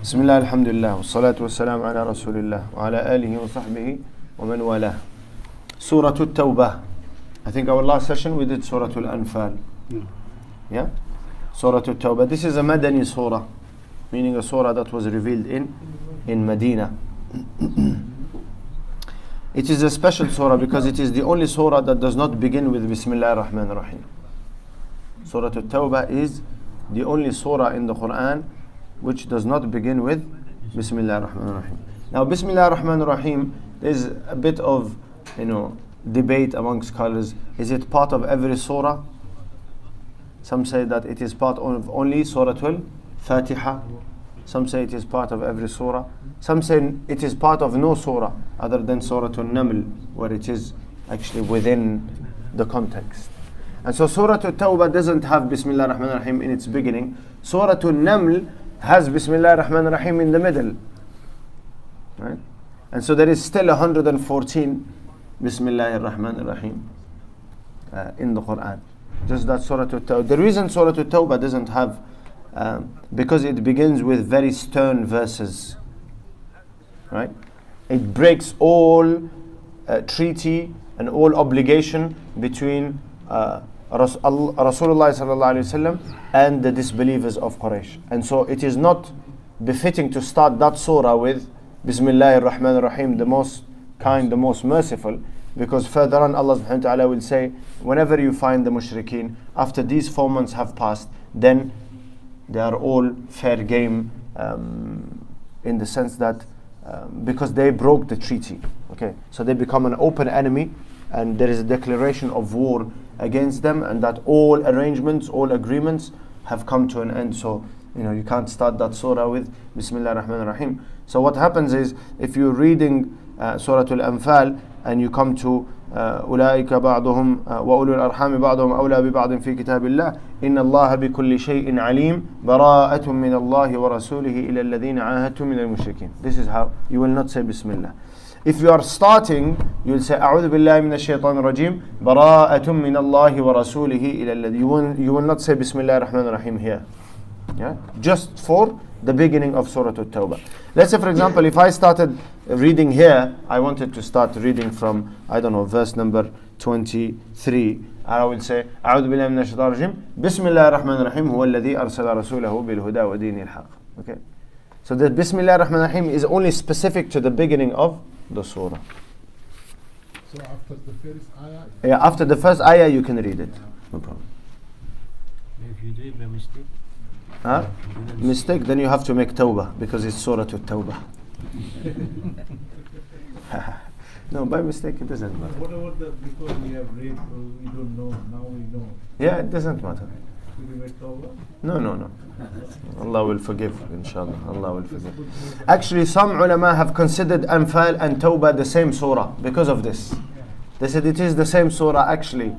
بسم الله الحمد لله والصلاة والسلام على رسول الله وعلى آله وصحبه ومن والاه Surah At-Tawbah I think our last session we did Surah Al-Anfal yeah Surah At-Tawbah this is a Madani surah meaning a surah that was revealed in in Medina it is a special surah because it is the only surah that does not begin with Bismillah ar-Rahman ar-Rahim Surah At-Tawbah is the only surah in the Quran which does not begin with Bismillah ar-Rahman ar-Rahim. Now Bismillah ar-Rahman ar-Rahim there's a bit of you know debate among scholars. Is it part of every surah? Some say that it is part of only Surah 12, Fatiha. Some say it is part of every surah. Some say it is part of no surah other than Surah Al-Naml where it is actually within the context. And so Surah At-Tawbah doesn't have Bismillah ar-Rahman ar-Rahim in its beginning. Surah Al-Naml has Bismillah ar-Rahman ar-Rahim in the middle. Right? And so there is still 114 Bismillah ar-Rahman ar-Rahim uh, in the Quran. Just that Surah At-Tawbah. The reason Surah At-Tawbah doesn't have, um, because it begins with very stern verses. Right? It breaks all uh, treaty and all obligation between uh, Rasulullah sallallahu and the disbelievers of Quraysh. And so it is not befitting to start that surah with Bismillah ar-Rahman ar-Rahim, the most kind, the most merciful, because further on Allah subhanahu wa ta'ala will say, whenever you find the mushrikeen, after these four months have passed, then they are all fair game um, in the sense that um, because they broke the treaty. Okay, so they become an open enemy, and there is a declaration of war against them, and that all arrangements, all agreements have come to an end. So you know you can't start that surah with Bismillah ar-Rahman ar-Rahim. So what happens is if you're reading uh, Surah Al-Anfal and you come to أولئك بعضهم وأولو الأرحام بعضهم أولى ببعض في كتاب الله إن الله بكل شيء عليم براءة من الله ورسوله إلى الذين عاهدتم من المشركين This is how you will not say Bismillah If you are starting, you will say أعوذ بالله من الشيطان الرجيم براءة من الله ورسوله إلى الذي you will, you will not say بسم الله الرحمن الرحيم here yeah? just for the beginning of Surah At-Tawbah. Let's say, for example, if I started reading here, I wanted to start reading from, I don't know, verse number 23. I will say, أعوذ بالله من الشيطان الرجيم بسم الله الرحمن الرحيم هو الذي أرسل رسوله بالهدى ودين الحق. Okay. So the Bismillah ar-Rahman ar-Rahim is only specific to the beginning of the surah. So after the first ayah, Yeah, after the first ayah, you can read it. No problem. If you do it by mistake, Huh? Mistake, then you have to make tawbah because it's surah to tawbah. no, by mistake it doesn't matter. what about the before we have read, uh, we don't know, now we know. Yeah, it doesn't matter. Should we make tawbah? No, no, no. Allah will forgive, inshallah. Allah will forgive. Actually, some ulama have considered Anfal and Tawbah the same surah because of this. They said it is the same surah actually.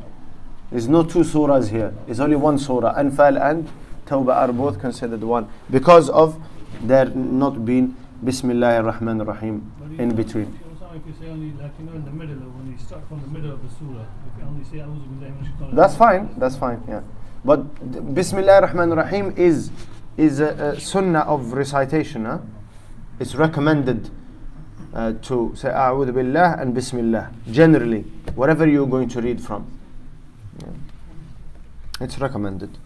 There's no two surahs here. It's only one surah. Anfal and Tawbah are both considered one because of there not being Bismillah ar-Rahman ar-Rahim in between. If you say only like you know in the middle of when you start from the middle of the surah, if you only say A'udhu billahi minash shaitanir That's fine. That's fine. Yeah. But Bismillah ar-Rahman ar-Rahim is is a, a sunnah of recitation. Huh? It's recommended uh, to say A'udhu Billah and Bismillah generally, whatever you're going to read from. Yeah. It's recommended.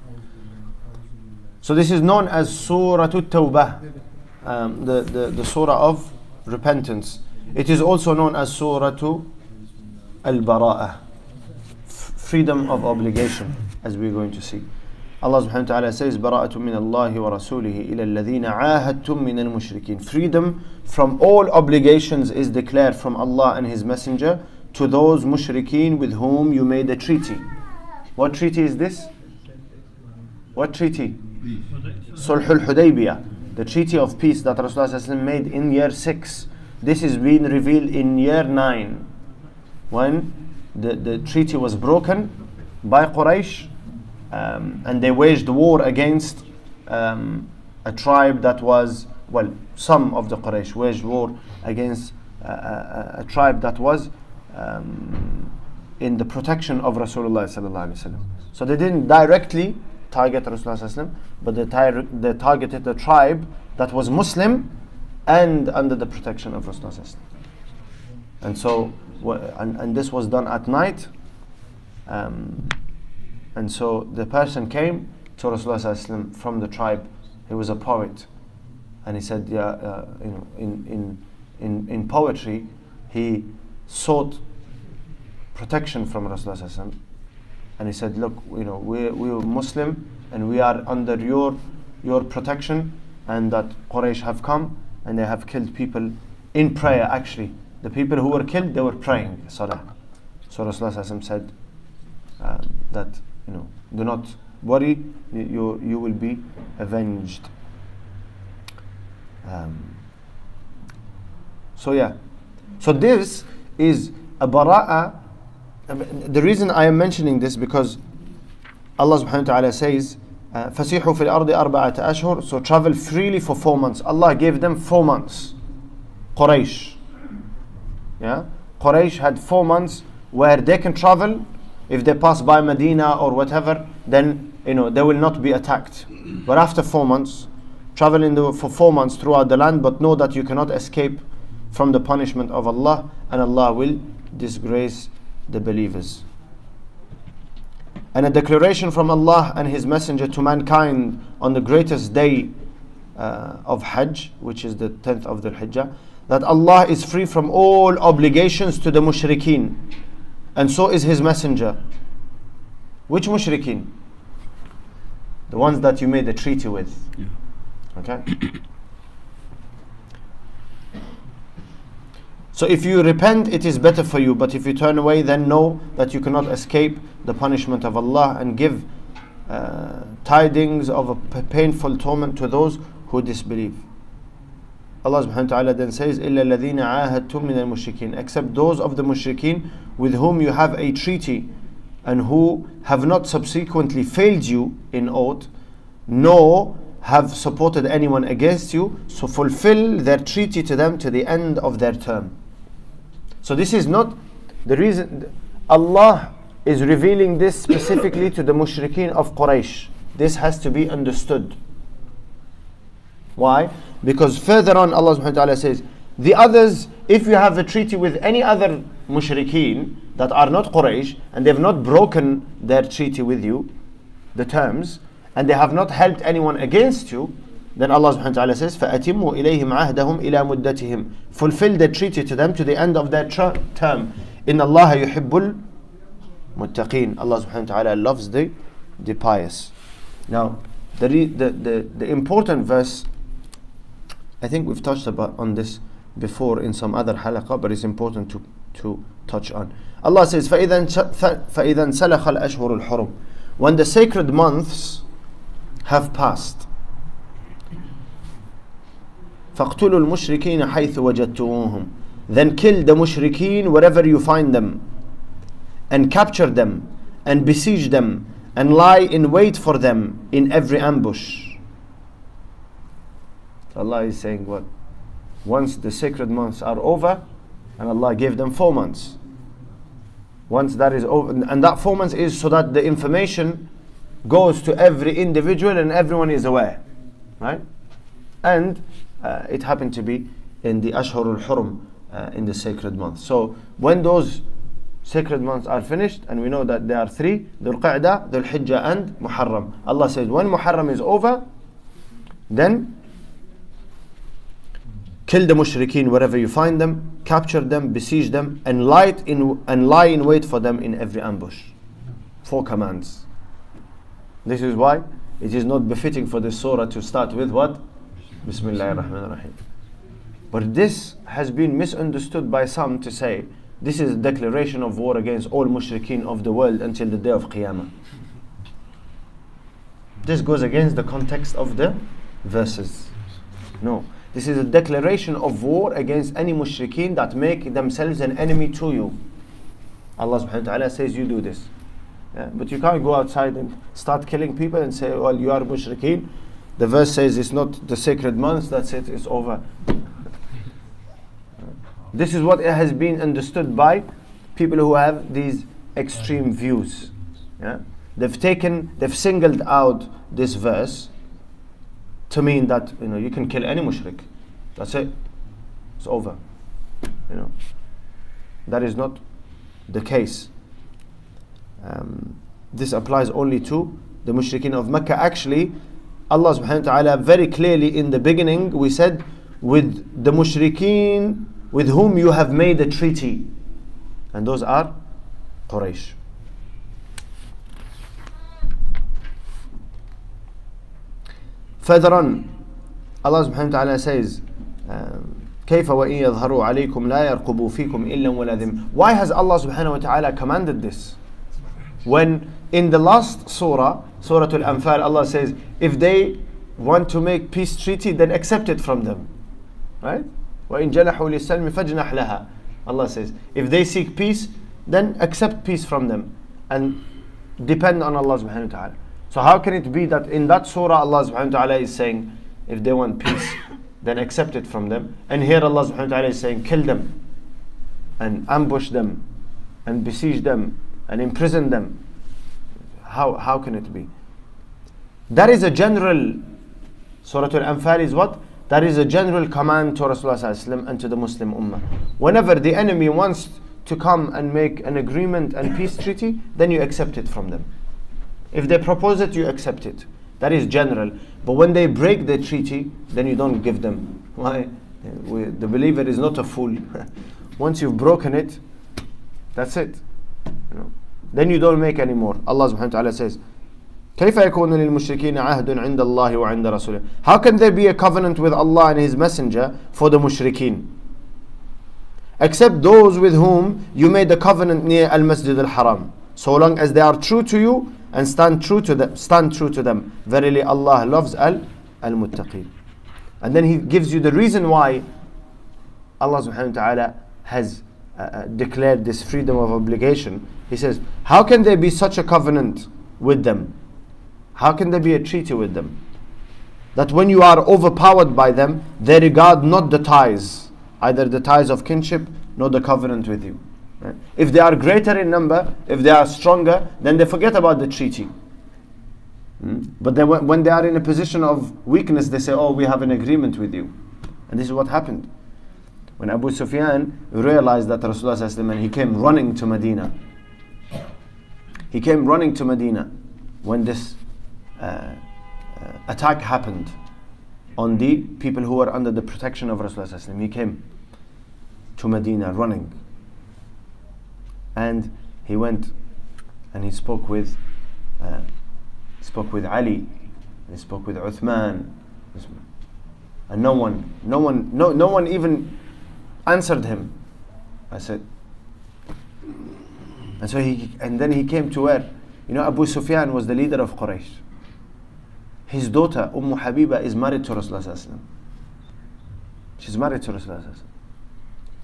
So this is known as Surah At-Tawbah, um, the, the, the surah of repentance. It is also known as Surah Al-Bara'ah, f- freedom of obligation, as we're going to see. Allah subhanahu wa ta'ala says, براءة من الله ورسوله إلى الذين عاهدتم من المشركين. Freedom from all obligations is declared from Allah and His Messenger to those mushrikeen with whom you made a treaty. What treaty is this? What treaty? Sulhul Hudaybiyah, the treaty of peace that Rasulullah sallallahu alaihi wasallam made in year 6. This is being revealed in year 9 when the, the treaty was broken by Quraysh um, and they waged war against um, a tribe that was, well, some of the Quraysh waged war against uh, a, a, a tribe that was um, in the protection of Rasulullah. So they didn't directly target Rasulullah but they, tar- they targeted the tribe that was Muslim and under the protection of Rasulullah. And so, and, and this was done at night. Um, and so the person came to Rasulullah from the tribe. He was a poet, and he said, "Yeah, uh, you know, in in in in poetry, he sought protection from Rasulullah and he said, "Look, you know, we we are Muslim and we are under your your protection, and that Quraysh have come and they have killed people in prayer. Actually, the people who were killed, they were praying salah. So Rasulullah said um, that you know, do not worry, you you, you will be avenged. Um, so yeah, so this is a bara'a. The reason I am mentioning this because Allah subhanahu wa ta'ala says, uh, فَسِيحُوا فِي الْأَرْضِ أَرْبَعَةَ أَشْهُرٍ So travel freely for four months. Allah gave them four months. Quraysh. Yeah? Quraysh had four months where they can travel. if they pass by Medina or whatever, then you know they will not be attacked. But after four months, travel in the, for four months throughout the land, but know that you cannot escape from the punishment of Allah, and Allah will disgrace the believers. And a declaration from Allah and His Messenger to mankind on the greatest day uh, of Hajj, which is the 10th of the Hijjah, that Allah is free from all obligations to the mushrikeen, and so is His Messenger. Which mushrikeen? The ones that you made a treaty with. Okay? So if you repent, it is better for you. But if you turn away, then know that you cannot escape the punishment of Allah and give uh, tidings of a p- painful torment to those who disbelieve. Allah subhanahu wa ta'ala then says, إِلَّا الَّذِينَ عَاهَدْتُم مِّنَ الْمُشْرِكِينَ Except those of the mushrikeen with whom you have a treaty and who have not subsequently failed you in oath, nor have supported anyone against you, so fulfill their treaty to them to the end of their term. So this is not the reason Allah is revealing this specifically to the mushrikeen of Quraysh. This has to be understood. Why? Because further on Allah subhanahu wa ta'ala says, the others, if you have a treaty with any other mushrikeen that are not Quraysh and they have not broken their treaty with you, the terms, and they have not helped anyone against you, then Allah subhanahu wa ta'ala says, فَأَتِمُّوا إِلَيْهِمْ عَهْدَهُمْ إِلَى مُدَّتِهِمْ Fulfill the treaty to them to the end of their ter- term. إِنَّ اللَّهَ يُحِبُّ الْمُتَّقِينَ Allah subhanahu wa ta'ala loves the, the pious. Now, the, re- the, the, the important verse, I think we've touched about on this before in some other halaqah, but it's important to, to touch on. Allah says, فَإِذَا انسَلَخَ الْأَشْهُرُ الْحُرُمُ When the sacred months have passed, فَاقْتُلُوا الْمُشْرِكِينَ حَيْثُ وَجَدْتُمُوهُمْ Then kill the mushrikeen wherever you find them, and capture them, and besiege them, and lie in wait for them in every ambush. Allah is saying what? Once the sacred months are over, and Allah gave them four months. Once that is over, and that four months is so that the information goes to every individual and everyone is aware, right? And uh, it happened to be in the Ashhur al-Hurum, uh, in the sacred month. So when those sacred months are finished, and we know that there are three, Dhul Qa'dah, Dhul Hijjah and Muharram. Allah says when Muharram is over, then kill the mushrikeen wherever you find them, capture them, besiege them, and lie in, and lie in wait for them in every ambush. Four commands. This is why it is not befitting for this surah to start with what? Bismillah ar-Rahman ar-Rahim. But this has been misunderstood by some to say this is a declaration of war against all mushrikeen of the world until the day of Qiyamah. This goes against the context of the verses. No. This is a declaration of war against any mushrikeen that make themselves an enemy to you. Allah subhanahu wa ta'ala says you do this. Yeah? But you can't go outside and start killing people and say, well, you are mushrikeen. The verse says it's not the sacred months, that's it, it's over. This is what it has been understood by people who have these extreme views. Yeah? they've taken, they've singled out this verse to mean that you know you can kill any mushrik. That's it. It's over. You know, that is not the case. Um, this applies only to the mushrikeen of Mecca. Actually, Allah subhanahu wa ta'ala very clearly in the beginning we said with the mushrikeen with whom you have made a treaty. And those are Quraysh. Further on, Allah subhanahu wa ta'ala says, um, كيف وإن يظهروا عليكم لا يرقبوا فيكم إلا ولا ذم Why has Allah subhanahu wa ta'ala commanded this? When in the last surah, Surah Al-Anfal, Allah says, if they want to make peace treaty, then accept it from them. Right? وإن جنحوا للسلم فاجنح لها Allah says, if they seek peace, then accept peace from them and depend on Allah subhanahu wa ta'ala. So how can it be that in that surah Allah subhanahu wa ta'ala is saying, if they want peace, then accept it from them. And here Allah subhanahu wa ta'ala is saying, kill them and ambush them and besiege them and imprison them. How, how can it be? That is a general, Surah Al-Anfal is what? That is a general command to Rasulullah and to the Muslim Ummah. Whenever the enemy wants to come and make an agreement and peace treaty, then you accept it from them. If they propose it, you accept it. That is general. But when they break the treaty, then you don't give them. Why? We, the believer is not a fool. Once you've broken it, that's it. You know? Then you don't make any more. Allah subhanahu wa ta'ala says, كيف يكون للمشركين عهد عند الله وعند رسوله How can there be a covenant with Allah and His Messenger for the mushrikeen? Except those with whom you made the covenant near Al-Masjid Al-Haram. So long as they are true to you and stand true to them, stand true to them. Verily Allah loves Al Al-Muttaqeen. And then He gives you the reason why Allah subhanahu wa ta'ala has uh, uh, declared this freedom of obligation. He says, How can there be such a covenant with them? How can there be a treaty with them? That when you are overpowered by them, they regard not the ties, either the ties of kinship nor the covenant with you. If they are greater in number, if they are stronger, then they forget about the treaty. Hmm? But they, when they are in a position of weakness, they say, Oh, we have an agreement with you. And this is what happened. When Abu Sufyan realized that Rasulullah and he came running to Medina. He came running to Medina when this uh, uh, attack happened on the people who were under the protection of Rasulullah. He came to Medina running. And he went and he spoke with uh, spoke with Ali, he spoke with Uthman, and no one, no one, no, no one even answered him. I said, and so he, and then he came to where, you know, Abu Sufyan was the leader of Quraysh. His daughter Umm Habiba is married to Rasulullah. She's married to Rasulullah.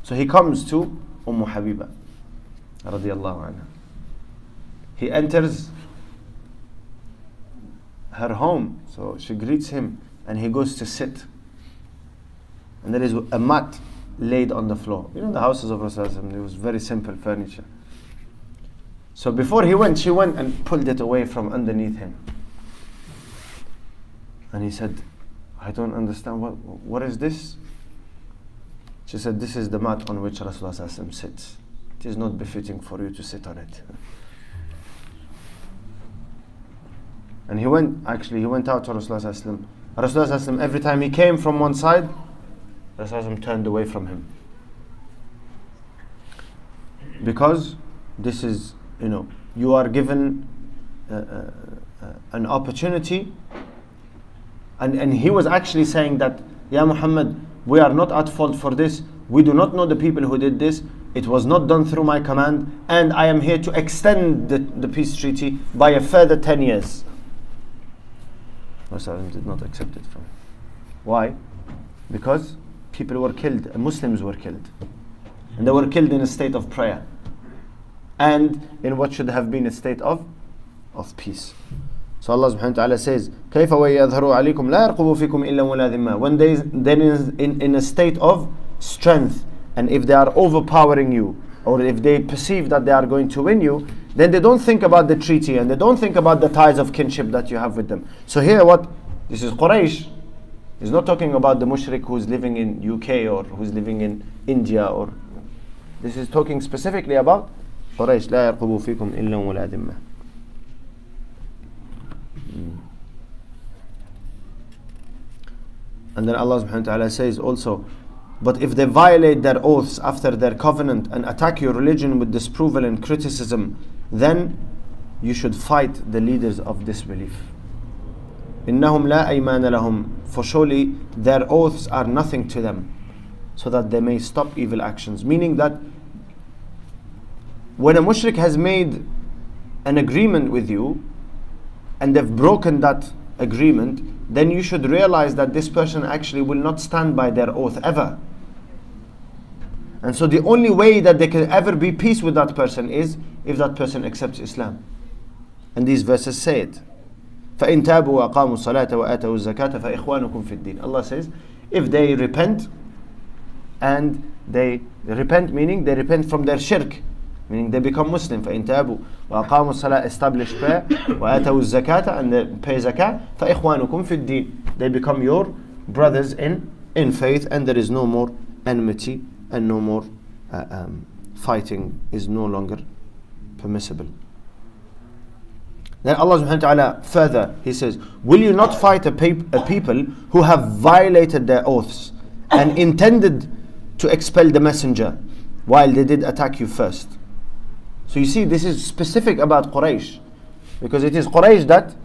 So he comes to Umm Habiba, He enters her home, so she greets him, and he goes to sit. And there is a mat laid on the floor. You know, the houses of Rasulullah, it was very simple furniture. So before he went, she went and pulled it away from underneath him. And he said, I don't understand, what, what is this? She said, This is the mat on which Rasulullah sits. It is not befitting for you to sit on it. And he went, actually, he went out to Rasulullah. Rasulullah, every time he came from one side, Rasulullah turned away from him. Because this is, you know, you are given uh, uh, uh, an opportunity. And, and he was actually saying that, Ya Muhammad, we are not at fault for this. We do not know the people who did this. It was not done through my command. And I am here to extend the, the peace treaty by a further 10 years. Rasulullah did not accept it from him. Why? Because people were killed, Muslims were killed. And they were killed in a state of prayer. And in what should have been a state of, of peace. So Allah subhanahu wa ta'ala says, كيف ويظهروا عليكم لا يرقبوا فيكم إلا ولا ذمة. When they then in, in a state of strength, and if they are overpowering you, or if they perceive that they are going to win you, then they don't think about the treaty and they don't think about the ties of kinship that you have with them. So here what this is Quraysh. He's not talking about the mushrik who's living in UK or who's living in India or this is talking specifically about قريش لا يرقبوا فيكم إلا ولا ذمة. Mm. And then Allah subhanahu wa ta'ala says also, but if they violate their oaths after their covenant and attack your religion with disapproval and criticism, then you should fight the leaders of disbelief. إنهم لا أيمان لهم for surely their oaths are nothing to them so that they may stop evil actions meaning that when a mushrik has made an agreement with you and they've broken that agreement then you should realize that this person actually will not stand by their oath ever and so the only way that they can ever be peace with that person is if that person accepts Islam and these verses say it فإن تابوا وأقاموا الصلاة وآتوا الزكاة فإخوانكم في الدين Allah says if they repent and they repent meaning they repent from their shirk meaning they become Muslim فإن تابوا وأقاموا الصلاة establish prayer وآتوا الزكاة and they pay zakah فإخوانكم في الدين they become your brothers in in faith and there is no more enmity and no more uh, um, fighting is no longer permissible then Allah subhanahu wa ta'ala further, He says, Will you not fight a, a people who have violated their oaths and intended to expel the messenger while they did attack you first? So you see, this is specific about Quraysh because it is Quraysh that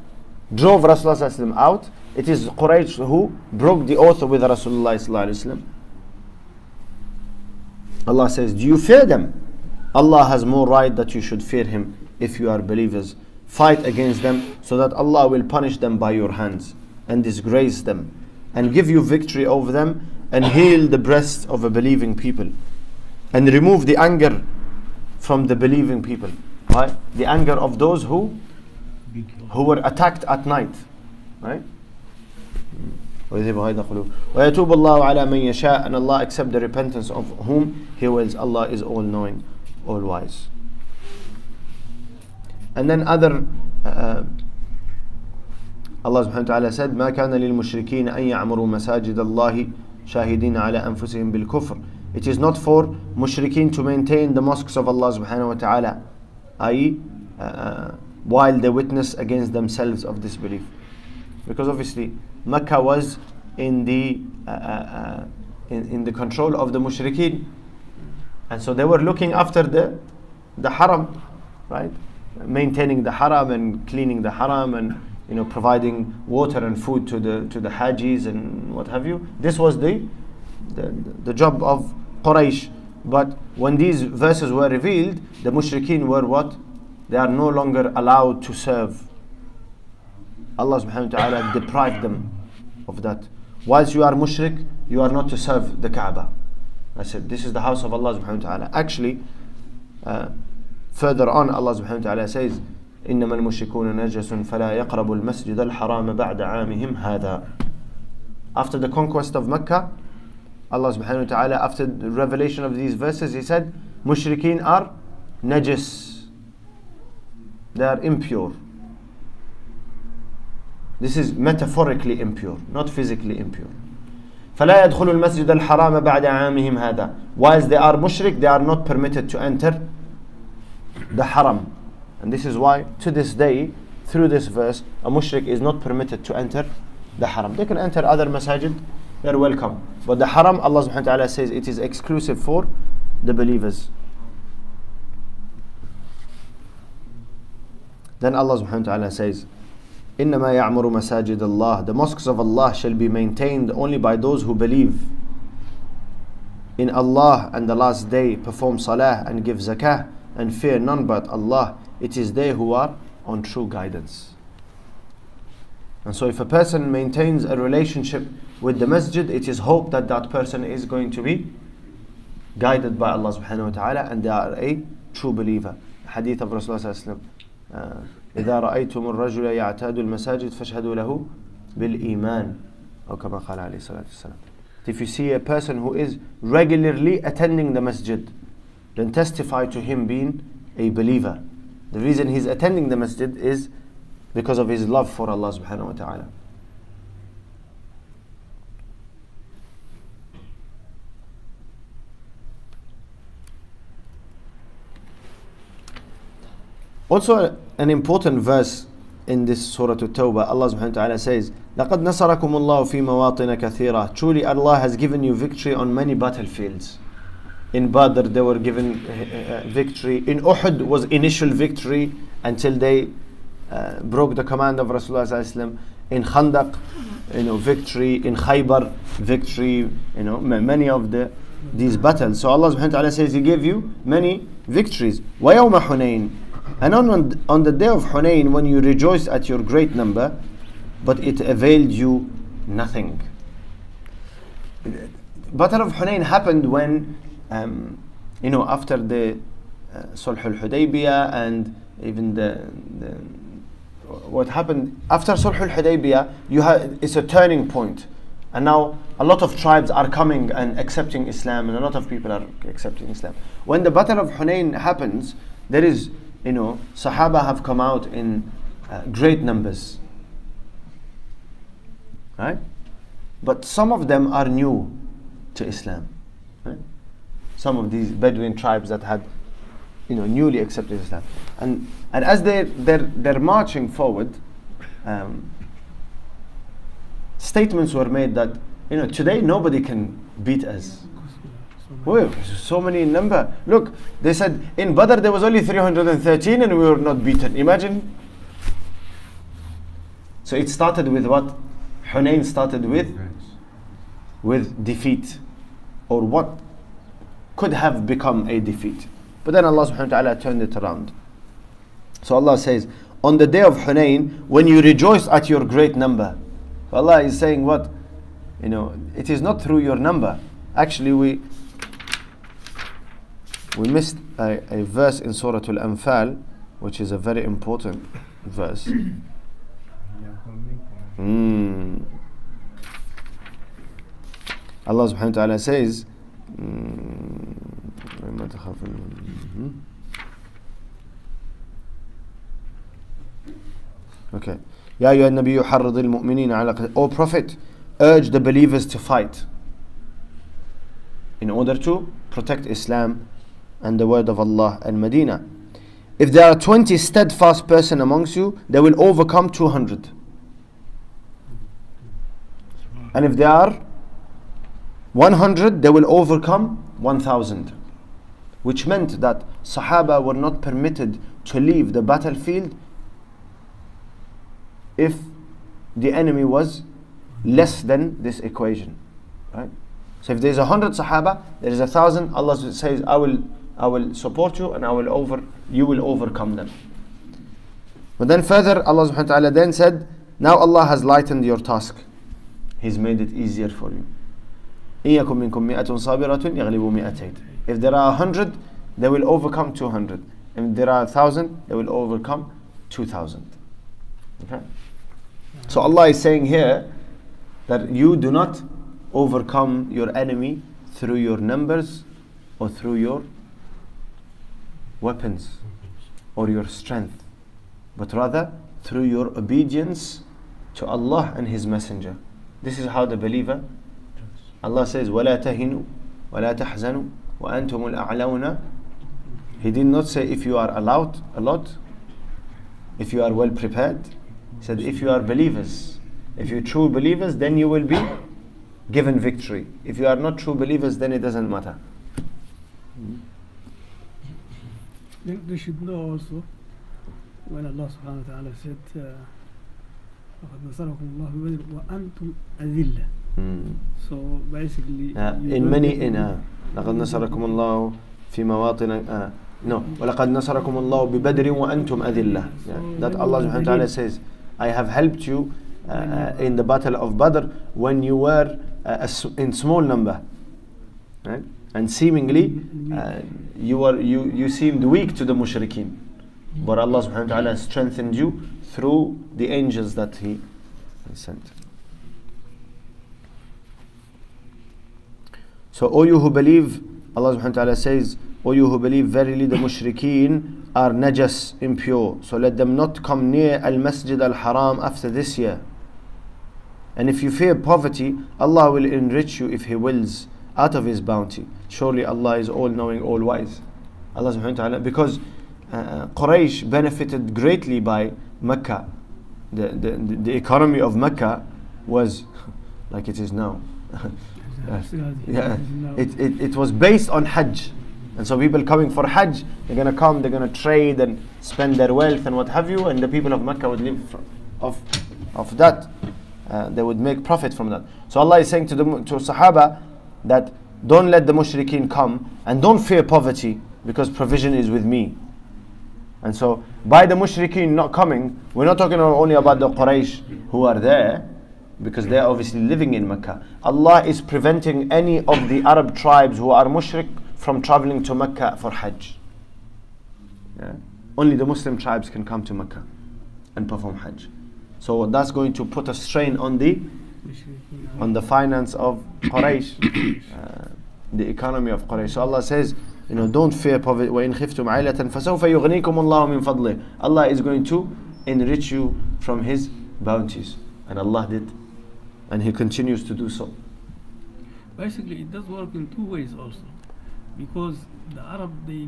drove Rasulullah out. It is Quraysh who broke the oath with Rasulullah. Allah says, Do you fear them? Allah has more right that you should fear Him if you are believers. Fight against them so that Allah will punish them by your hands and disgrace them and give you victory over them and heal the breasts of a believing people and remove the anger from the believing people. Right? The anger of those who who were attacked at night. Right? ويتوب الله على من يشاء and Allah accept the repentance of whom He wills Allah is all knowing all wise and then other uh, Allah subhanahu wa ta'ala said ما كان للمشركين أن يعمروا مساجد الله شاهدين على أنفسهم بالكفر It is not for mushrikeen to maintain the mosques of Allah subhanahu wa ta'ala i.e. Uh, while they witness against themselves of disbelief because obviously Mecca was in the uh, uh, in, in the control of the mushrikeen. And so they were looking after the the haram right? Maintaining the haram and cleaning the haram and you know providing water and food to the to the hajis and what have you. This was the the, the job of Quraysh. But when these verses were revealed the mushrikeen were what? They are no longer allowed to serve Allah subhanahu wa ta'ala deprived them of that whilst you are mushrik you are not to serve the Kaaba I said this is the house of Allah subhanahu wa ta'ala actually uh, Further on, Allah subhanahu wa ta'ala says, إنما المشركون نجس فلا يقربوا المسجد الحرام بعد عامهم هذا. After the conquest of Mecca, Allah subhanahu wa ta'ala, after the revelation of these verses, He said, Mushrikeen are najis. They are impure. This is metaphorically impure, not physically impure. فلا يدخلوا المسجد الحرام بعد عامهم هذا. Whilst they are mushrik, they are not permitted to enter the haram. And this is why, to this day, through this verse, a mushrik is not permitted to enter the haram. They can enter other masajid, they're welcome. But the haram, Allah subhanahu wa ta'ala says it is exclusive for the believers. Then Allah subhanahu wa ta'ala says, إنما يعمر مساجد الله The mosques of Allah shall be maintained only by those who believe in Allah and the last day, perform salah and give zakah and fear none but Allah. It is they who are on true guidance. And so if a person maintains a relationship with the masjid, it is hoped that that person is going to be guided by Allah subhanahu wa ta'ala and they are a true believer. Hadith of Rasulullah sallallahu alaihi wasallam. Uh, إذا رأيتم الرجل يعتاد المساجد فاشهدوا له بالإيمان أو كما قال عليه الصلاة والسلام If you see a person who is regularly attending the masjid then testify to him being a believer The reason he's attending the masjid is because of his love for Allah subhanahu wa ta'ala. Also, an important verse in this Surah At-Tawbah, Allah subhanahu wa ta'ala says, لَقَدْ نَصَرَكُمُ اللَّهُ فِي مَوَاطِنَ كَثِيرًا Truly Allah has given you victory on many battlefields. In Badr they were given uh, uh, victory. In Uhud was initial victory until they uh, broke the command of Rasulullah sallallahu alaihi wasallam. In Khandaq, you know, victory. In Khaybar, victory. You know, ma- many of the these battles. So Allah subhanahu wa ta'ala says He gave you many victories. وَيَوْمَ حُنَيْنٍ and on, on the day of Hunayn, when you rejoiced at your great number, but it availed you nothing. Battle of Hunayn happened when, um, you know, after the uh, Sulh al-Hudaybiyah and even the, the what happened after Sulh al-Hudaybiyah, you have it's a turning point, and now a lot of tribes are coming and accepting Islam, and a lot of people are accepting Islam. When the Battle of Hunayn happens, there is, you know, Sahaba have come out in uh, great numbers, right? But some of them are new to Islam. Right? Some of these Bedouin tribes that had, you know, newly accepted Islam, and and as they they're they're marching forward, um, statements were made that you know today nobody can beat us. Well, so many in number. Look, they said in Badr there was only 313 and we were not beaten. Imagine. So it started with what? Hunayn started with with defeat or what could have become a defeat. But then Allah subhanahu wa ta'ala turned it around. So Allah says, on the day of Hunayn, when you rejoice at your great number, Allah is saying what? You know, it is not through your number. Actually, we we missed a, a verse in Surah Al-Anfal, which is a very important verse. Mm. Allah subhanahu wa ta'ala says, mm, وَإِمَّا تَخَافُنَّ- mhm. Okay. يا أيها النبي حرض المؤمنين على قتال O Prophet, urge the believers to fight in order to protect Islam and the word of Allah and Medina. If there are 20 steadfast person amongst you, they will overcome 200. And if there are 100, they will overcome 1000. Which meant that Sahaba were not permitted to leave the battlefield if the enemy was less than this equation. Right? So if there's a hundred Sahaba, there is a thousand, Allah says, I will I will support you and I will over you will overcome them. But then further Allah subhanahu wa ta'ala then said, Now Allah has lightened your task. He's made it easier for you. If there are a hundred, they will overcome two hundred. If there are a thousand, they will overcome two thousand. Okay? So Allah is saying here that you do not overcome your enemy through your numbers or through your weapons or your strength, but rather through your obedience to Allah and His Messenger. This is how the believer, Allah says, وَلَا تَهِنُوا وَلَا تَحْزَنُوا وَأَنْتُمُ الْأَعْلَوْنَ He did not say if you are allowed a lot, if you are well prepared. He said if you are believers, if you're true believers, then you will be given victory. If you are not true believers, then it doesn't matter. They, they should know also when Allah subhanahu wa ta'ala said, uh, وَقَدْ نَصَرَكُمُ اللَّهُ بِبَدْرٍ وَأَنْتُمْ أَذِلَّةٌ Mm. So basically, Uh, you in don't many get in any- uh, لقد نصركم الله في مواطن uh, no ولقد نصركم الله ببدر وأنتم أذلة yeah. that Allah subhanahu wa ta'ala says I have helped you uh, uh, in the battle of Badr when you were uh, a s- in small number right And seemingly uh, you were you you seemed weak to the mushrikeen but Allah subhanahu wa ta'ala strengthened you through the angels that he sent So, all you who believe, Allah subhanahu wa ta'ala says, O you who believe, verily the mushrikeen are najas, impure. So let them not come near al masjid al haram after this year. And if you fear poverty, Allah will enrich you if He wills out of His bounty. Surely Allah is all knowing, all wise. Allah subhanahu wa ta'ala, because uh, Quraysh benefited greatly by Mecca. The, the, the economy of Mecca was like it is now. Yes. Yeah, it, it, it was based on Hajj. And so people coming for Hajj, they're going to come, they're going to trade and spend their wealth and what have you, and the people of Mecca would live from, of, of that. Uh, they would make profit from that. So Allah is saying to the to Sahaba that don't let the mushrikeen come and don't fear poverty because provision is with me. And so by the mushrikeen not coming, we're not talking only about the Quraysh who are there, because they're obviously living in Mecca. Allah is preventing any of the Arab tribes who are mushrik from traveling to Mecca for Hajj. Yeah? Only the Muslim tribes can come to Mecca and perform Hajj. So that's going to put a strain on the on the finance of Quraysh, uh, the economy of Quraysh. So Allah says, you know, don't fear poverty. وَإِنْ خِفْتُمْ عَيْلَةً فَسَوْفَ يُغْنِيكُمُ اللَّهُ مِنْ فَضْلِهِ Allah is going to enrich you from His bounties. And Allah did. And He continues to do so. Basically, it does work in two ways also, because the Arab they,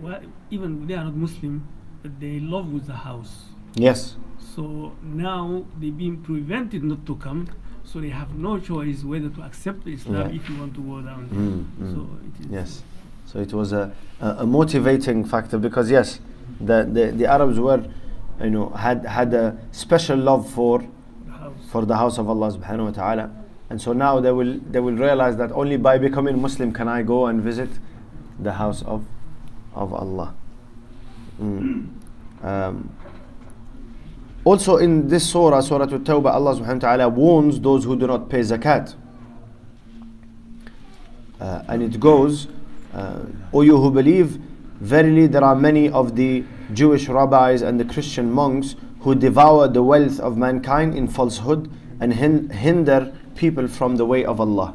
wa- even they are not Muslim, but they love with the house. Yes. So now they're being prevented not to come. So they have no choice whether to accept Islam Yeah. if you want to go down. Mm, mm. So it is Yes. So it was a, a, a motivating factor because yes, the, the, the Arabs were, you know, had had a special love for the house. for the house of Allah subhanahu wa ta'ala. And so now they will they will realize that only by becoming Muslim can I go and visit the house of of Allah. Mm. Um, also in this surah, Surah At-Tawbah, Allah subhanahu wa ta'ala warns those who do not pay zakat. Uh, and it goes, uh, O you who believe, verily there are many of the Jewish rabbis and the Christian monks who devour the wealth of mankind in falsehood and hin- hinder people from the way of Allah.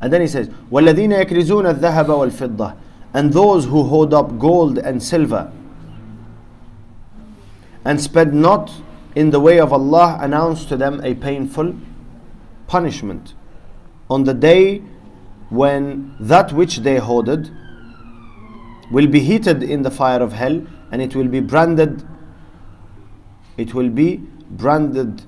And then he says, وَالَّذِينَ يَكْرِزُونَ الذَّهَبَ وَالْفِضَّةِ And those who hoard up gold and silver and spend not in the way of Allah announce to them a painful punishment. On the day when that which they hoarded will be heated in the fire of hell and it will be branded it will be branded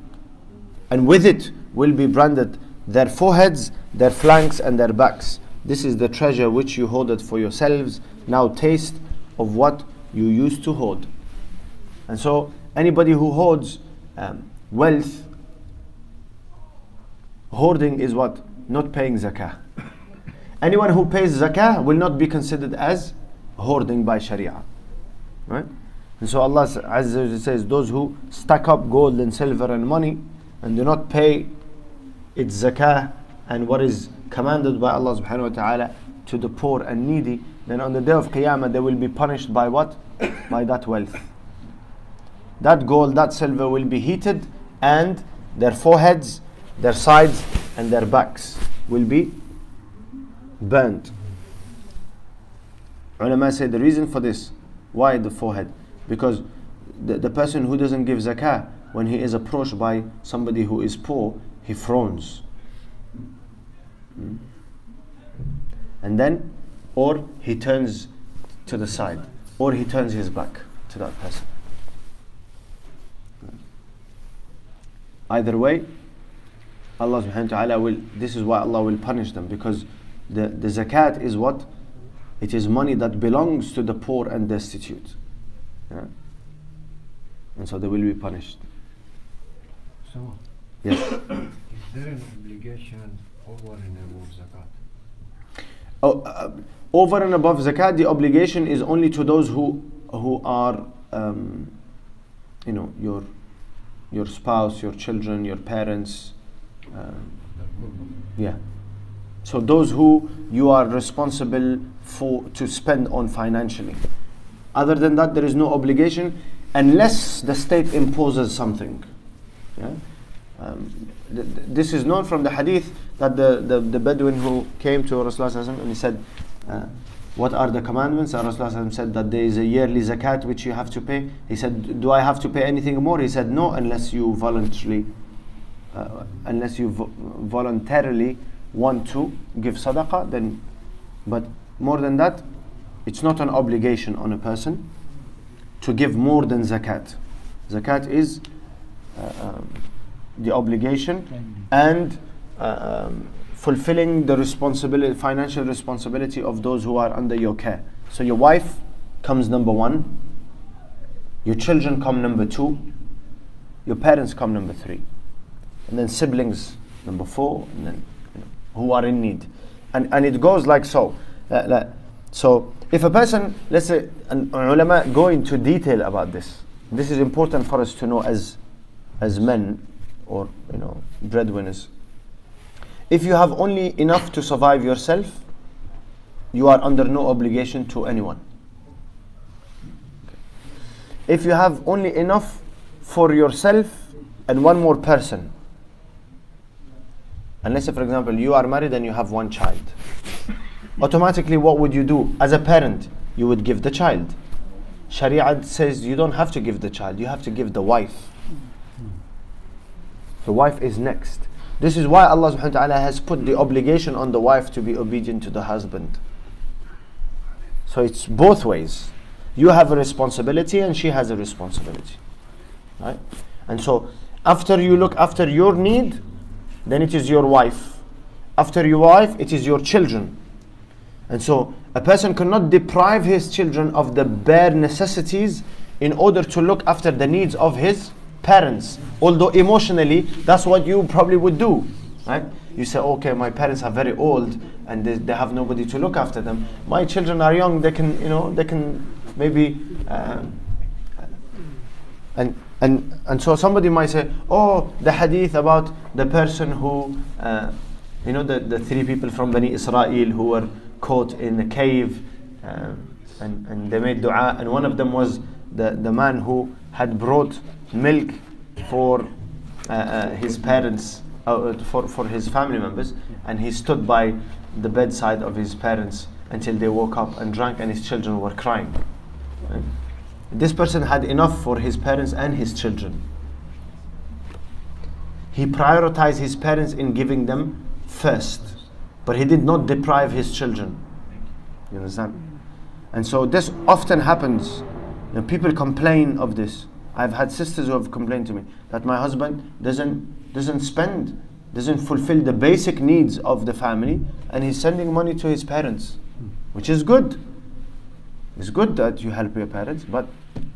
and with it will be branded their foreheads their flanks and their backs. This is the treasure which you hoarded for yourselves. Now taste of what you used to hoard. And so anybody who hoards um, wealth hoarding is what? Not paying zakah. Anyone who pays zakah will not be considered as hoarding by sharia. Right? And so allah says those who stack up gold and silver and money and do not pay its zakah and what is commanded by allah subhanahu wa ta'ala to the poor and needy then on the day of qiyamah they will be punished by what? By that wealth that gold, that silver will be heated, and their foreheads, their sides, and their backs will be burnt. Ulama say the reason for this, why the forehead? Because the, the person who doesn't give zakah, when he is approached by somebody who is poor, he frowns. Hmm? And then, or he turns to the side, or he turns his back to that person. Either way, Allah subhanahu wa ta'ala will, this is why Allah will punish them because the, the zakat is what? It is money that belongs to the poor and destitute. Yeah? And so they will be punished. So, Yes. is there an obligation over and above zakat? Oh, uh, over and above zakat, the obligation is only to those who who are, um, you know, your your spouse, your children, your parents. Um, yeah. So those who you are responsible for to spend on financially. Other than that, there is no obligation unless the state imposes something. Yeah? Um, th- th- this is known from the hadith that the, the, the Bedouin who came to Rasulullah and he said, uh, what are the commandments? And Rasulullah said that there is a yearly zakat which you have to pay. He said, Do I have to pay anything more? He said, No, unless you voluntarily, uh, unless you vo- voluntarily want to give sadaqah, then, but more than that, it's not an obligation on a person to give more than zakat. Zakat is uh, um, the obligation and uh, um, fulfilling the responsibility, financial responsibility of those who are under your care. So your wife comes number one, your children come number two, your parents come number three, and then siblings number four, and then you know, who are in need, and and it goes like so. Uh, like- so if a person, let's say, an ulama go into detail about this. This is important for us to know as as men or you know breadwinners. If you have only enough to survive yourself, you are under no obligation to anyone. If you have only enough for yourself and one more person, unless, for example, you are married and you have one child, automatically, what would you do as a parent? You would give the child. Sharia says you don't have to give the child, you have to give the wife. The wife is next. This is why Allah subhanahu wa ta'ala has put the obligation on the wife to be obedient to the husband. So it's both ways. You have a responsibility and she has a responsibility. Right? And so after you look after your need, then it is your wife. After your wife, it is your children. And so a person cannot deprive his children of the bare necessities in order to look after the needs of his parents. Although emotionally, that's what you probably would do. Right? You say, okay, my parents are very old and they, they have nobody to look after them. My children are young, they can, you know, they can maybe um, and and and so somebody might say, oh, the hadith about the person who, uh, you know, the, the three people from Bani Israel who were caught in a cave, uh, and and they made du'a, and one of them was the the man who had brought milk for uh, uh, his parents, uh, for for his family members, and he stood by the bedside of his parents until they woke up and drank, and his children were crying. This person had enough for his parents and his children. He prioritized his parents in giving them first, but he did not deprive his children. You understand? And so this often happens. You know, people complain of this. I've had sisters who have complained to me that my husband doesn't doesn't spend, doesn't fulfill the basic needs of the family, and he's sending money to his parents, which is good. It's good that you help your parents, but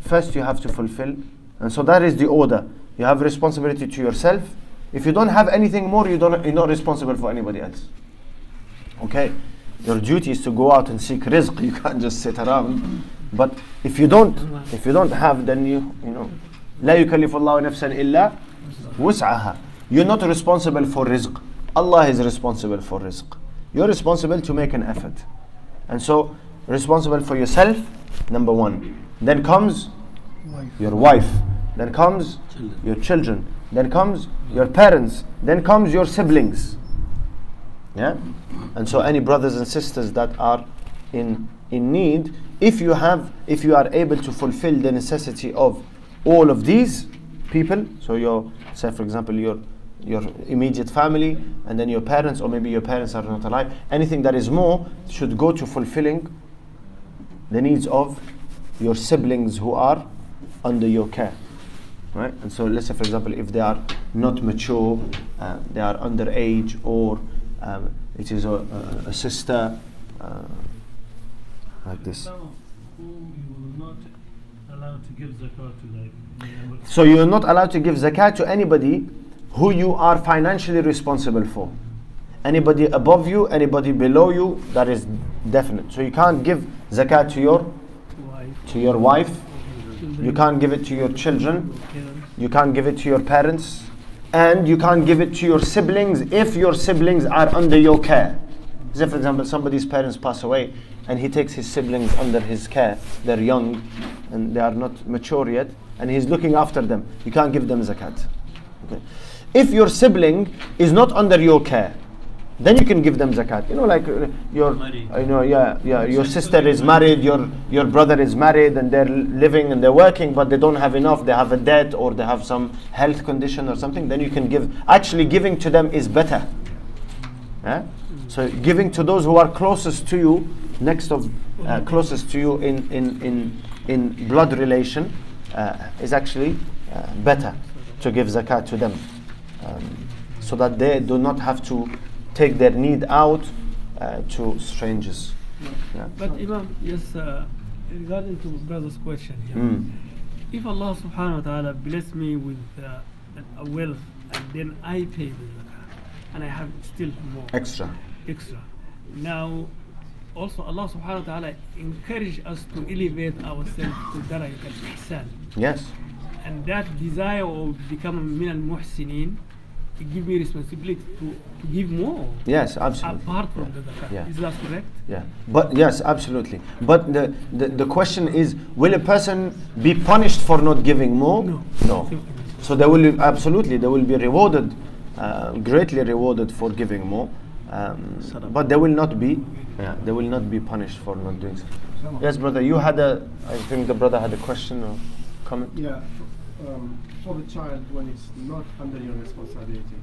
first you have to fulfill. And so that is the order. You have responsibility to yourself. If you don't have anything more, you don't, you're not responsible for anybody else. Okay? Your duty is to go out and seek rizq. You can't just sit around. But if you don't, if you don't have, then you, you know, لا يكلف الله نفسا إلا وسعها. You're not responsible for rizq. Allah is responsible for rizq. You're responsible to make an effort. And so, responsible for yourself, number one. Then comes your wife. Then comes your children. Then comes your parents. Then comes your siblings. Yeah? And so any brothers and sisters that are in in need, if you have if you are able to fulfill the necessity of all of these people, so your say for example your your immediate family and then your parents or maybe your parents are not alive, anything that is more should go to fulfilling the needs of your siblings who are under your care. Right? And so let's say for example if they are not mature, uh, they are underage or um, it is a, a, a sister uh, like this. Some who you will not allow to give zakat to, like, you know, So you are not allowed to give zakat to anybody who you are financially responsible for. Anybody above you, anybody below you, that is definite. So you can't give zakat to your wife, to your wife, you can't give it to your children, you can't give it to your parents, and you can't give it to your siblings if your siblings are under your care. Say, for example, somebody's parents pass away and he takes his siblings under his care. They're young and they are not mature yet, and he's looking after them. You can't give them zakat. Okay. If your sibling is not under your care, then you can give them zakat. You know, like uh, your, you know, yeah, yeah, your sister is married, your your brother is married, and they're living and they're working, but they don't have enough. They have a debt or they have some health condition or something. Then you can give. Actually, giving to them is better. Yeah? So giving to those who are closest to you, next of uh, closest to you in in in in blood relation, uh, is actually uh, better to give zakat to them, um, so that they do not have to take their need out uh, to strangers. Yeah. But Imam, yes, uh, regarding to brother's question here, Mm. if Allah subhanahu wa ta'ala bless me with uh, a wealth and then I pay the zakat and I have still more Extra. extra. Now, also Allah subhanahu wa ta'ala encourage us to elevate ourselves to darajat al-ihsan. Yes. And that desire of becoming min al-muhsinin, it give me responsibility to, to give more Yes, absolutely. apart from the zakat. Yeah. Is that correct? Yeah, but yes, absolutely. But the, the, the question is will a person be punished for not giving more? No. No. So they will absolutely they will be rewarded, uh, greatly rewarded for giving more. Um, but they will not be, yeah, they will not be punished for not doing so. Yes, brother, you had a, I think the brother had a question or comment. Yeah, um, for the child when it's not under your responsibility.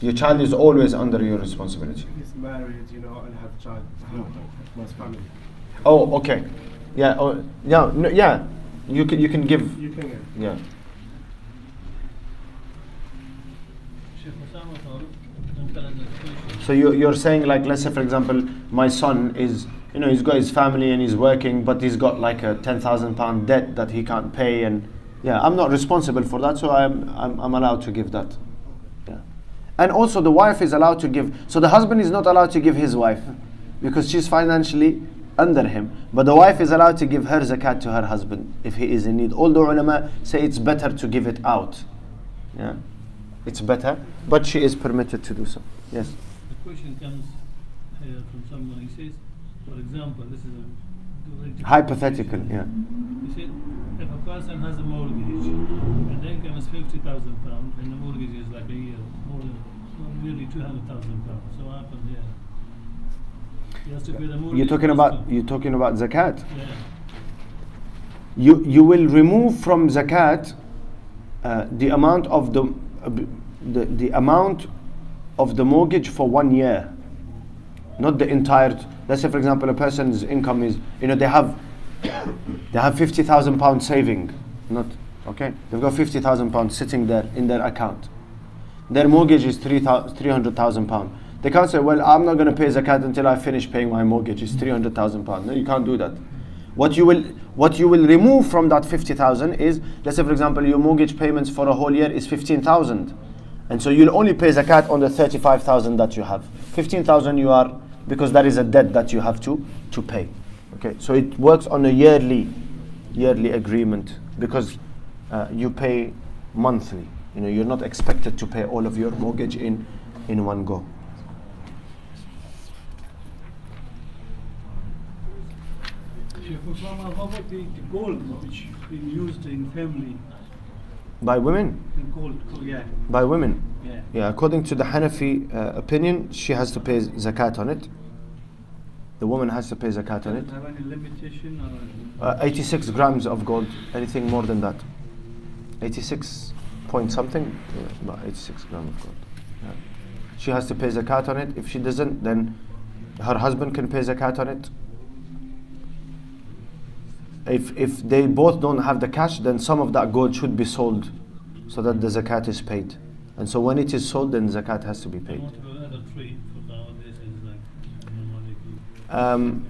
Your child is always under your responsibility. He's married, you know, and have child, have family. Oh, okay. Yeah, oh, yeah, no, yeah. You can you can give. You can get. Yeah. Sheikh Osama Farooq, I'm telling the question. So you, you're saying like let's say for example my son is you know he's got his family and he's working but he's got like a ten thousand pound debt that he can't pay and yeah I'm not responsible for that so I'm, I'm I'm allowed to give that. Yeah. And also the wife is allowed to give so the husband is not allowed to give his wife because she's financially under him but the wife is allowed to give her zakat to her husband if he is in need. All the ulama say it's better to give it out. Yeah. It's better but she is permitted to do so. Yes question comes here from someone, he says, for example, this is a hypothetical yeah He said, if a person has a mortgage and the income is fifty thousand pounds and the mortgage is like a year, more than nearly two hundred thousand pounds, so what happens here? He has to pay the mortgage. You're talking about you're talking about zakat. Yeah. You you will remove from zakat uh, the amount of the, uh, the the amount of the mortgage for one year, not the entire. Let's say, for example, a person's income is you know they have they have fifty thousand pounds saving, not okay. They've got fifty thousand pounds sitting there in their account. Their mortgage is three hundred thousand pounds. They can't say, well, I'm not going to pay zakat until I finish paying my mortgage. It's three hundred thousand pounds. No, you can't do that. What you will what you will remove from that fifty thousand is, let's say, for example, your mortgage payments for a whole year is fifteen thousand, and so you'll only pay zakat on the thirty-five thousand that you have. Fifteen thousand you are because that is a debt that you have to to pay. Okay, so it works on a yearly yearly agreement because uh, you pay monthly. You know, you're not expected to pay all of your mortgage in in one go. How about the, the gold which used in family? By women, gold, yeah, by women. yeah. Yeah, according to the Hanafi uh, opinion, she has to pay zakat on it. The woman has to pay zakat on it. Have any limitation? Uh, 86 grams of gold. Anything more than that? 86 point something? Yeah, about 86 grams of gold. Yeah. She has to pay zakat on it. If she doesn't, then her husband can pay zakat on it. If, if they both don't have the cash, then some of that gold should be sold so that the zakat is paid. And so when it is sold, then zakat has to be paid. want to go another trade for nowadays is like normally Um,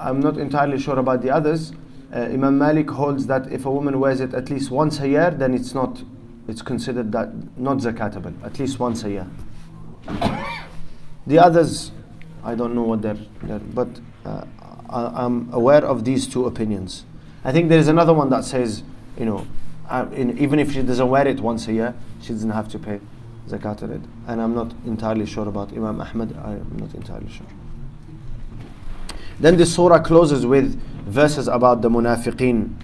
I'm not entirely sure about the others. Uh, Imam Malik holds that if a woman wears it at least once a year, then it's not, it's considered that not zakatable. At least once a year. The others, I don't know what they're, they're but uh, I, I'm aware of these two opinions. I think there is another one that says, you know, in, even if she doesn't wear it once a year, she doesn't have to pay zakat on it. And I'm not entirely sure about Imam Ahmad. I'm not entirely sure. Then the surah closes with verses about the munafiqeen.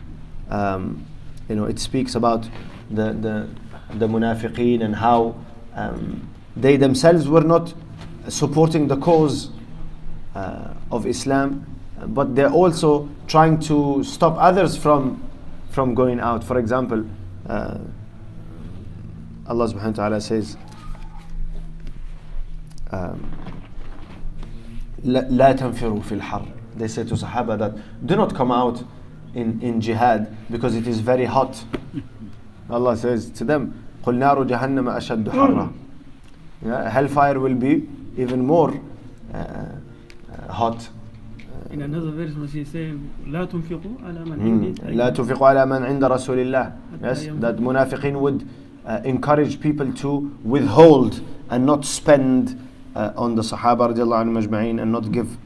Um, you know, it speaks about the the, the munafiqeen and how um, they themselves were not supporting the cause uh, of Islam, but they're also trying to stop others from from going out. For example, uh, Allah subhanahu wa ta'ala says, um, لا لا تنفروا في الحر. They say to Sahaba that do not come out in, in jihad because it is very hot. Allah says to them, قل نار جهنم أشد حرا. Yeah, hellfire will be even more uh, uh, hot. In another verse, when he say, لا تنفقوا على من Mm. عندي لا تنفقوا على من عند رسول الله. Yes, ينفق. that munafiqin would uh, encourage people to withhold and not spend uh, on the Sahaba radiallahu anhum ajma'in and not give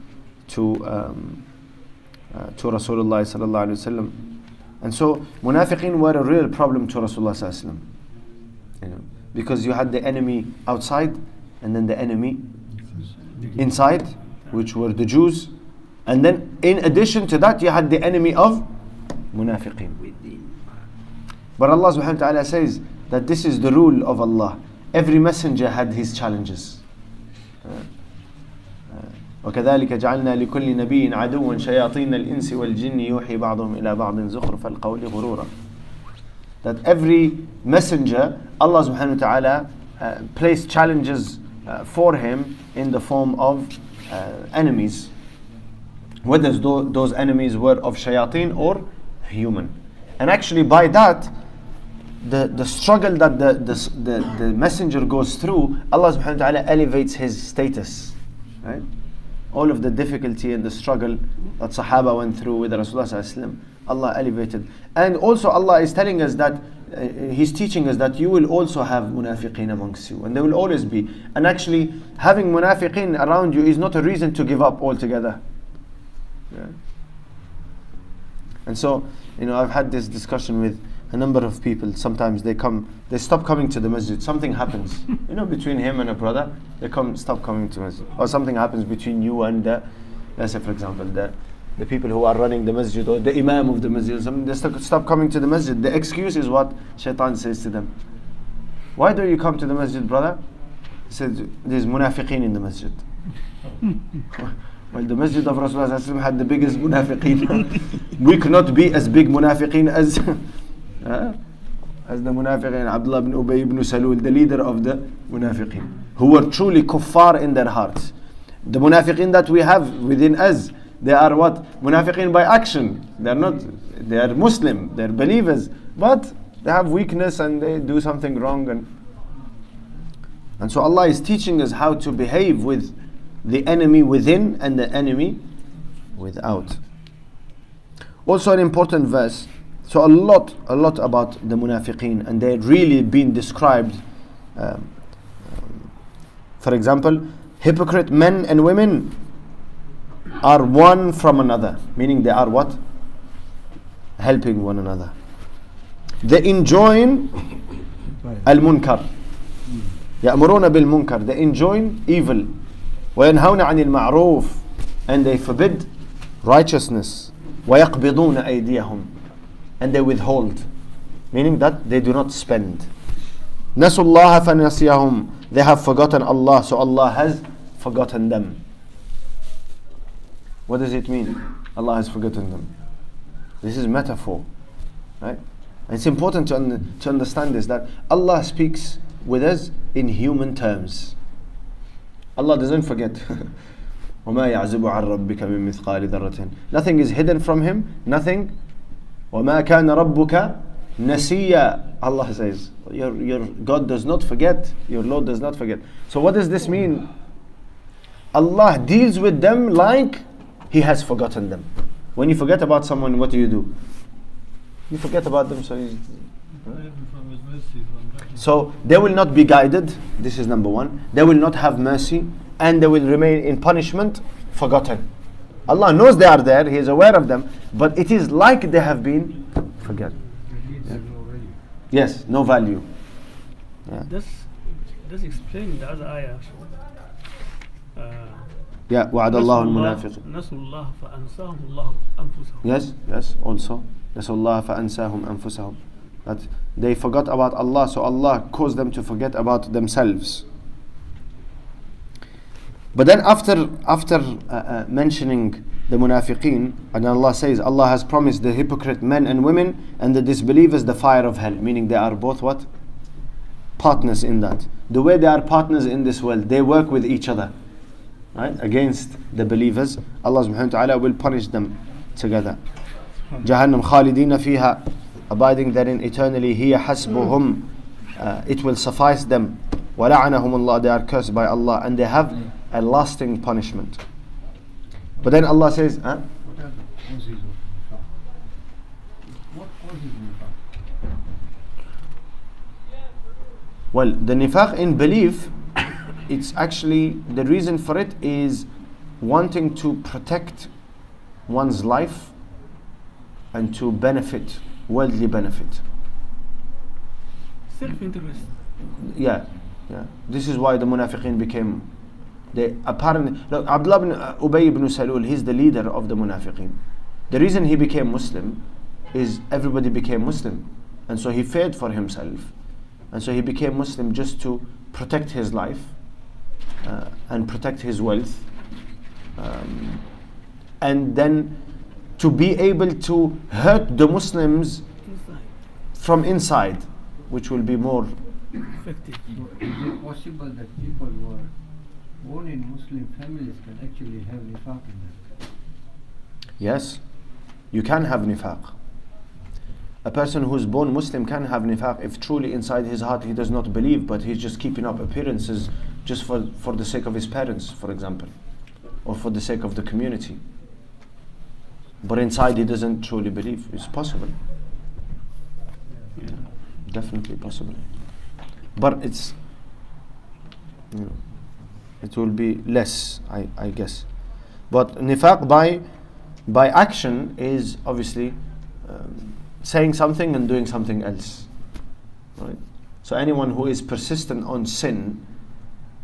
to um, uh, to Rasulullah sallallahu alaihi wasallam. And so munafiqin were a real problem to Rasulullah sallallahu alaihi wasallam. You know, because you had the enemy outside and then the enemy inside, which were the Jews. And then in addition to that, you had the enemy of munafiqin. But Allah subhanahu wa ta'ala says that this is the rule of Allah. Every messenger had his challenges. Uh, uh, وكذلك جعلنا لكل نبي عدوا شياطين الإنس والجن يوحي بعضهم إلى بعض زخرف القول غرورا that every messenger Allah subhanahu wa ta'ala uh, placed challenges uh, for him in the form of uh, enemies whether tho- those enemies were of shayateen or human and actually by that the, the struggle that the, the, the, the messenger goes through Allah subhanahu wa ta'ala elevates his status right all of the difficulty and the struggle that Sahaba went through with Rasulullah Allah elevated. And also Allah is telling us that uh, He's teaching us that you will also have munafiqeen amongst you, and there will always be. And actually, having munafiqeen around you is not a reason to give up altogether. Yeah. And so, you know, I've had this discussion with a number of people. Sometimes they come, they stop coming to the masjid. Something happens, you know, between him and a brother. They come, stop coming to masjid, or something happens between you and, the, let's say, for example, the the people who are running the masjid or the imam of the masjid. Some, they stop, stop coming to the masjid. The excuse is what shaitan says to them. Why don't you come to the masjid, brother? He said, there's munafiqeen in the masjid. Well, the masjid of Rasulullah had the biggest munafiqeen. we cannot be as big munafiqeen as uh, as the munafiqeen, Abdullah ibn Ubay ibn Salul, the leader of the munafiqeen, who were truly kuffar in their hearts. The munafiqeen that we have within us, they are what? Munafiqeen by action. They are not, they are Muslim, they are believers, but they have weakness and they do something wrong. And, and so Allah is teaching us how to behave with the enemy within and the enemy without. Also, an important verse. So, a lot, a lot about the munafiqeen, and they're really been described. Um, um, for example, hypocrite men and women are one from another, meaning they are what? Helping one another. They enjoin al-munkar. يأمرون بالمنكر. They enjoin evil. وينهون عن المعروف and they forbid righteousness ويقبضون أيديهم and they withhold meaning that they do not spend نسوا الله فنسيهم they have forgotten Allah so Allah has forgotten them what does it mean Allah has forgotten them this is metaphor right and it's important to, un- to understand this that Allah speaks with us in human terms Allah doesn't forget. وما يعزب عن ربك من مثقال ذرة. Nothing is hidden from him. Nothing. وما كان ربك نسيا. Allah says, your, your God does not forget. Your Lord does not forget. So what does this mean? Allah deals with them like He has forgotten them. When you forget about someone, what do you do? You forget about them, so you, Even from His mercy, from rahmah. so they will not be guided. This is number one. They will not have mercy and they will remain in punishment, forgotten. Allah knows they are there, He is aware of them, but it is like they have been forgotten. Religion already. Yes, no value. Yeah, This, this explain the other ayah. Uh, yeah وعد الله المنافق. نسوا الله فأنساهم الله أنفسهم. Yes, yes, also. نسوا الله فأنساهم أنفسهم. That they forgot about Allah, so Allah caused them to forget about themselves. But then after after uh, uh, mentioning the munafiqeen, and Allah says Allah has promised the hypocrite men and women and the disbelievers the fire of hell, meaning they are both what? Partners in that. The way they are partners in this world, they work with each other, right? Against the believers, Allah subhanahu wa ta'ala will punish them together. Jahannam khalidina fiha, abiding therein eternally, hiya hasbuhum, uh, it will suffice them. وَلَعَنَهُمُ Allah, they are cursed by Allah and they have a lasting punishment. But then Allah says, huh? What are the causes of nifaq? What causes nifaq? Well, the nifaq in belief, it's actually the reason for it is wanting to protect one's life and to benefit, worldly benefit. Self-interest. Yeah, yeah. This is why the munafiqeen became. They apparently look. Abdullah ibn uh, Ubay ibn Salul. He's the leader of the munafiqeen. The reason he became Muslim is everybody became Muslim, and so he feared for himself, and so he became Muslim just to protect his life uh, and protect his wealth, um, and then to be able to hurt the Muslims Inside. from inside, which will be more Effective. Is it possible that people who are born in Muslim families can actually have nifaq in them? Yes, you can have nifaq. A person who's born Muslim can have nifaq if truly inside his heart he does not believe, but he's just keeping up appearances just for, for the sake of his parents, for example, or for the sake of the community But inside he doesn't truly believe. It's possible. Yeah, definitely possible. But it's, you know, it will be less, I, I guess. But nifaq by by action is obviously um, saying something and doing something else. Right? So anyone who is persistent on sin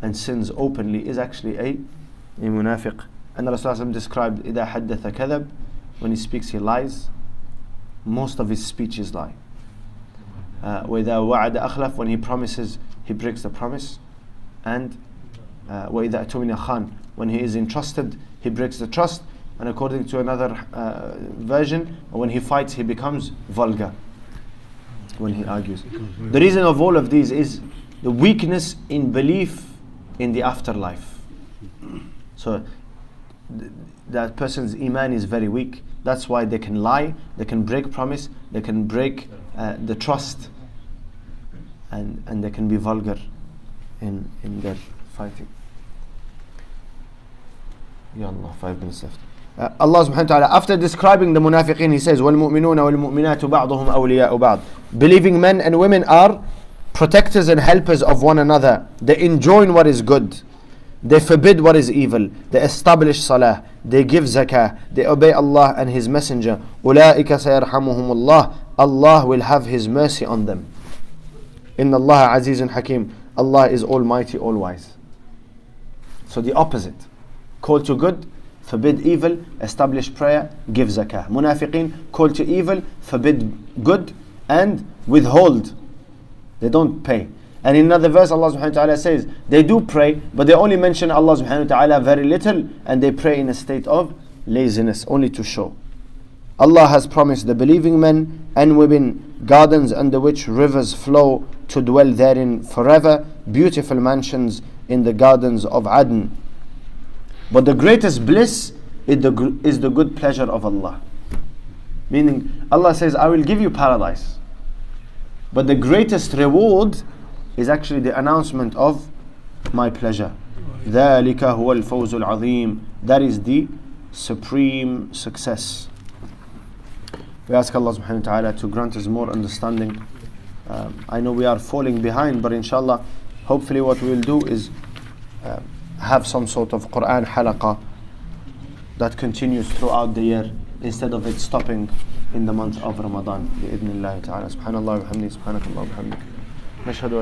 and sins openly is actually a, a munafiq. And Rasulullah described إذا حدث كذب when he speaks he lies. Most of his speech is lie. Uh, وإذا وعد أخلف when he promises he breaks the promise. And uh, وإذا أتمنى خان when he is entrusted he breaks the trust and according to another uh, version when he fights he becomes vulgar when he argues the reason of all of these is the weakness in belief in the afterlife so th- that person's iman is very weak that's why they can lie they can break promise they can break uh, the trust and, and they can be vulgar in, in their fighting Ya Allah, five minutes left. Uh, Allah subhanahu wa ta'ala, after describing the munafiqeen, He says, وَالْمُؤْمِنُونَ وَالْمُؤْمِنَاتُ بَعْضُهُم أَوْلِيَاءُ بَعْضٍ Believing men and women are protectors and helpers of one another. They enjoin what is good. They forbid what is evil. They establish salah. They give zakah. They obey Allah and His Messenger. أُولَٰئِكَ سَيَرْحَمُهُمُ اللَّهُ Allah will have His mercy on them. إِنَّ اللَّهَ عَزِيزٌ حَكِيمٌ Allah is almighty, all wise. So the opposite. Call to good, forbid evil, establish prayer, give zakah. Munafiqeen call to evil, forbid good, and withhold. They don't pay. And in another verse, Allah subhanahu wa ta'ala says, they do pray, but they only mention Allah subhanahu wa ta'ala very little, and they pray in a state of laziness, only to show. Allah has promised the believing men and women gardens under which rivers flow to dwell therein forever, beautiful mansions in the gardens of Adn. But the greatest bliss is the, is the good pleasure of Allah. Meaning, Allah says, I will give you paradise. But the greatest reward is actually the announcement of my pleasure. ذَلِكَ هُوَ الْفَوْزُ الْعَظِيمُ That is the supreme success. We ask Allah subhanahu wa ta'ala to grant us more understanding. Um, I know we are falling behind, but inshallah, hopefully what we'll do is uh, have some sort of Quran halaqa that continues throughout the year instead of it stopping in the month of Ramadan. بإذن الله تعالى. سبحان الله وبحمده سبحانك الله وبحمدك. نشهد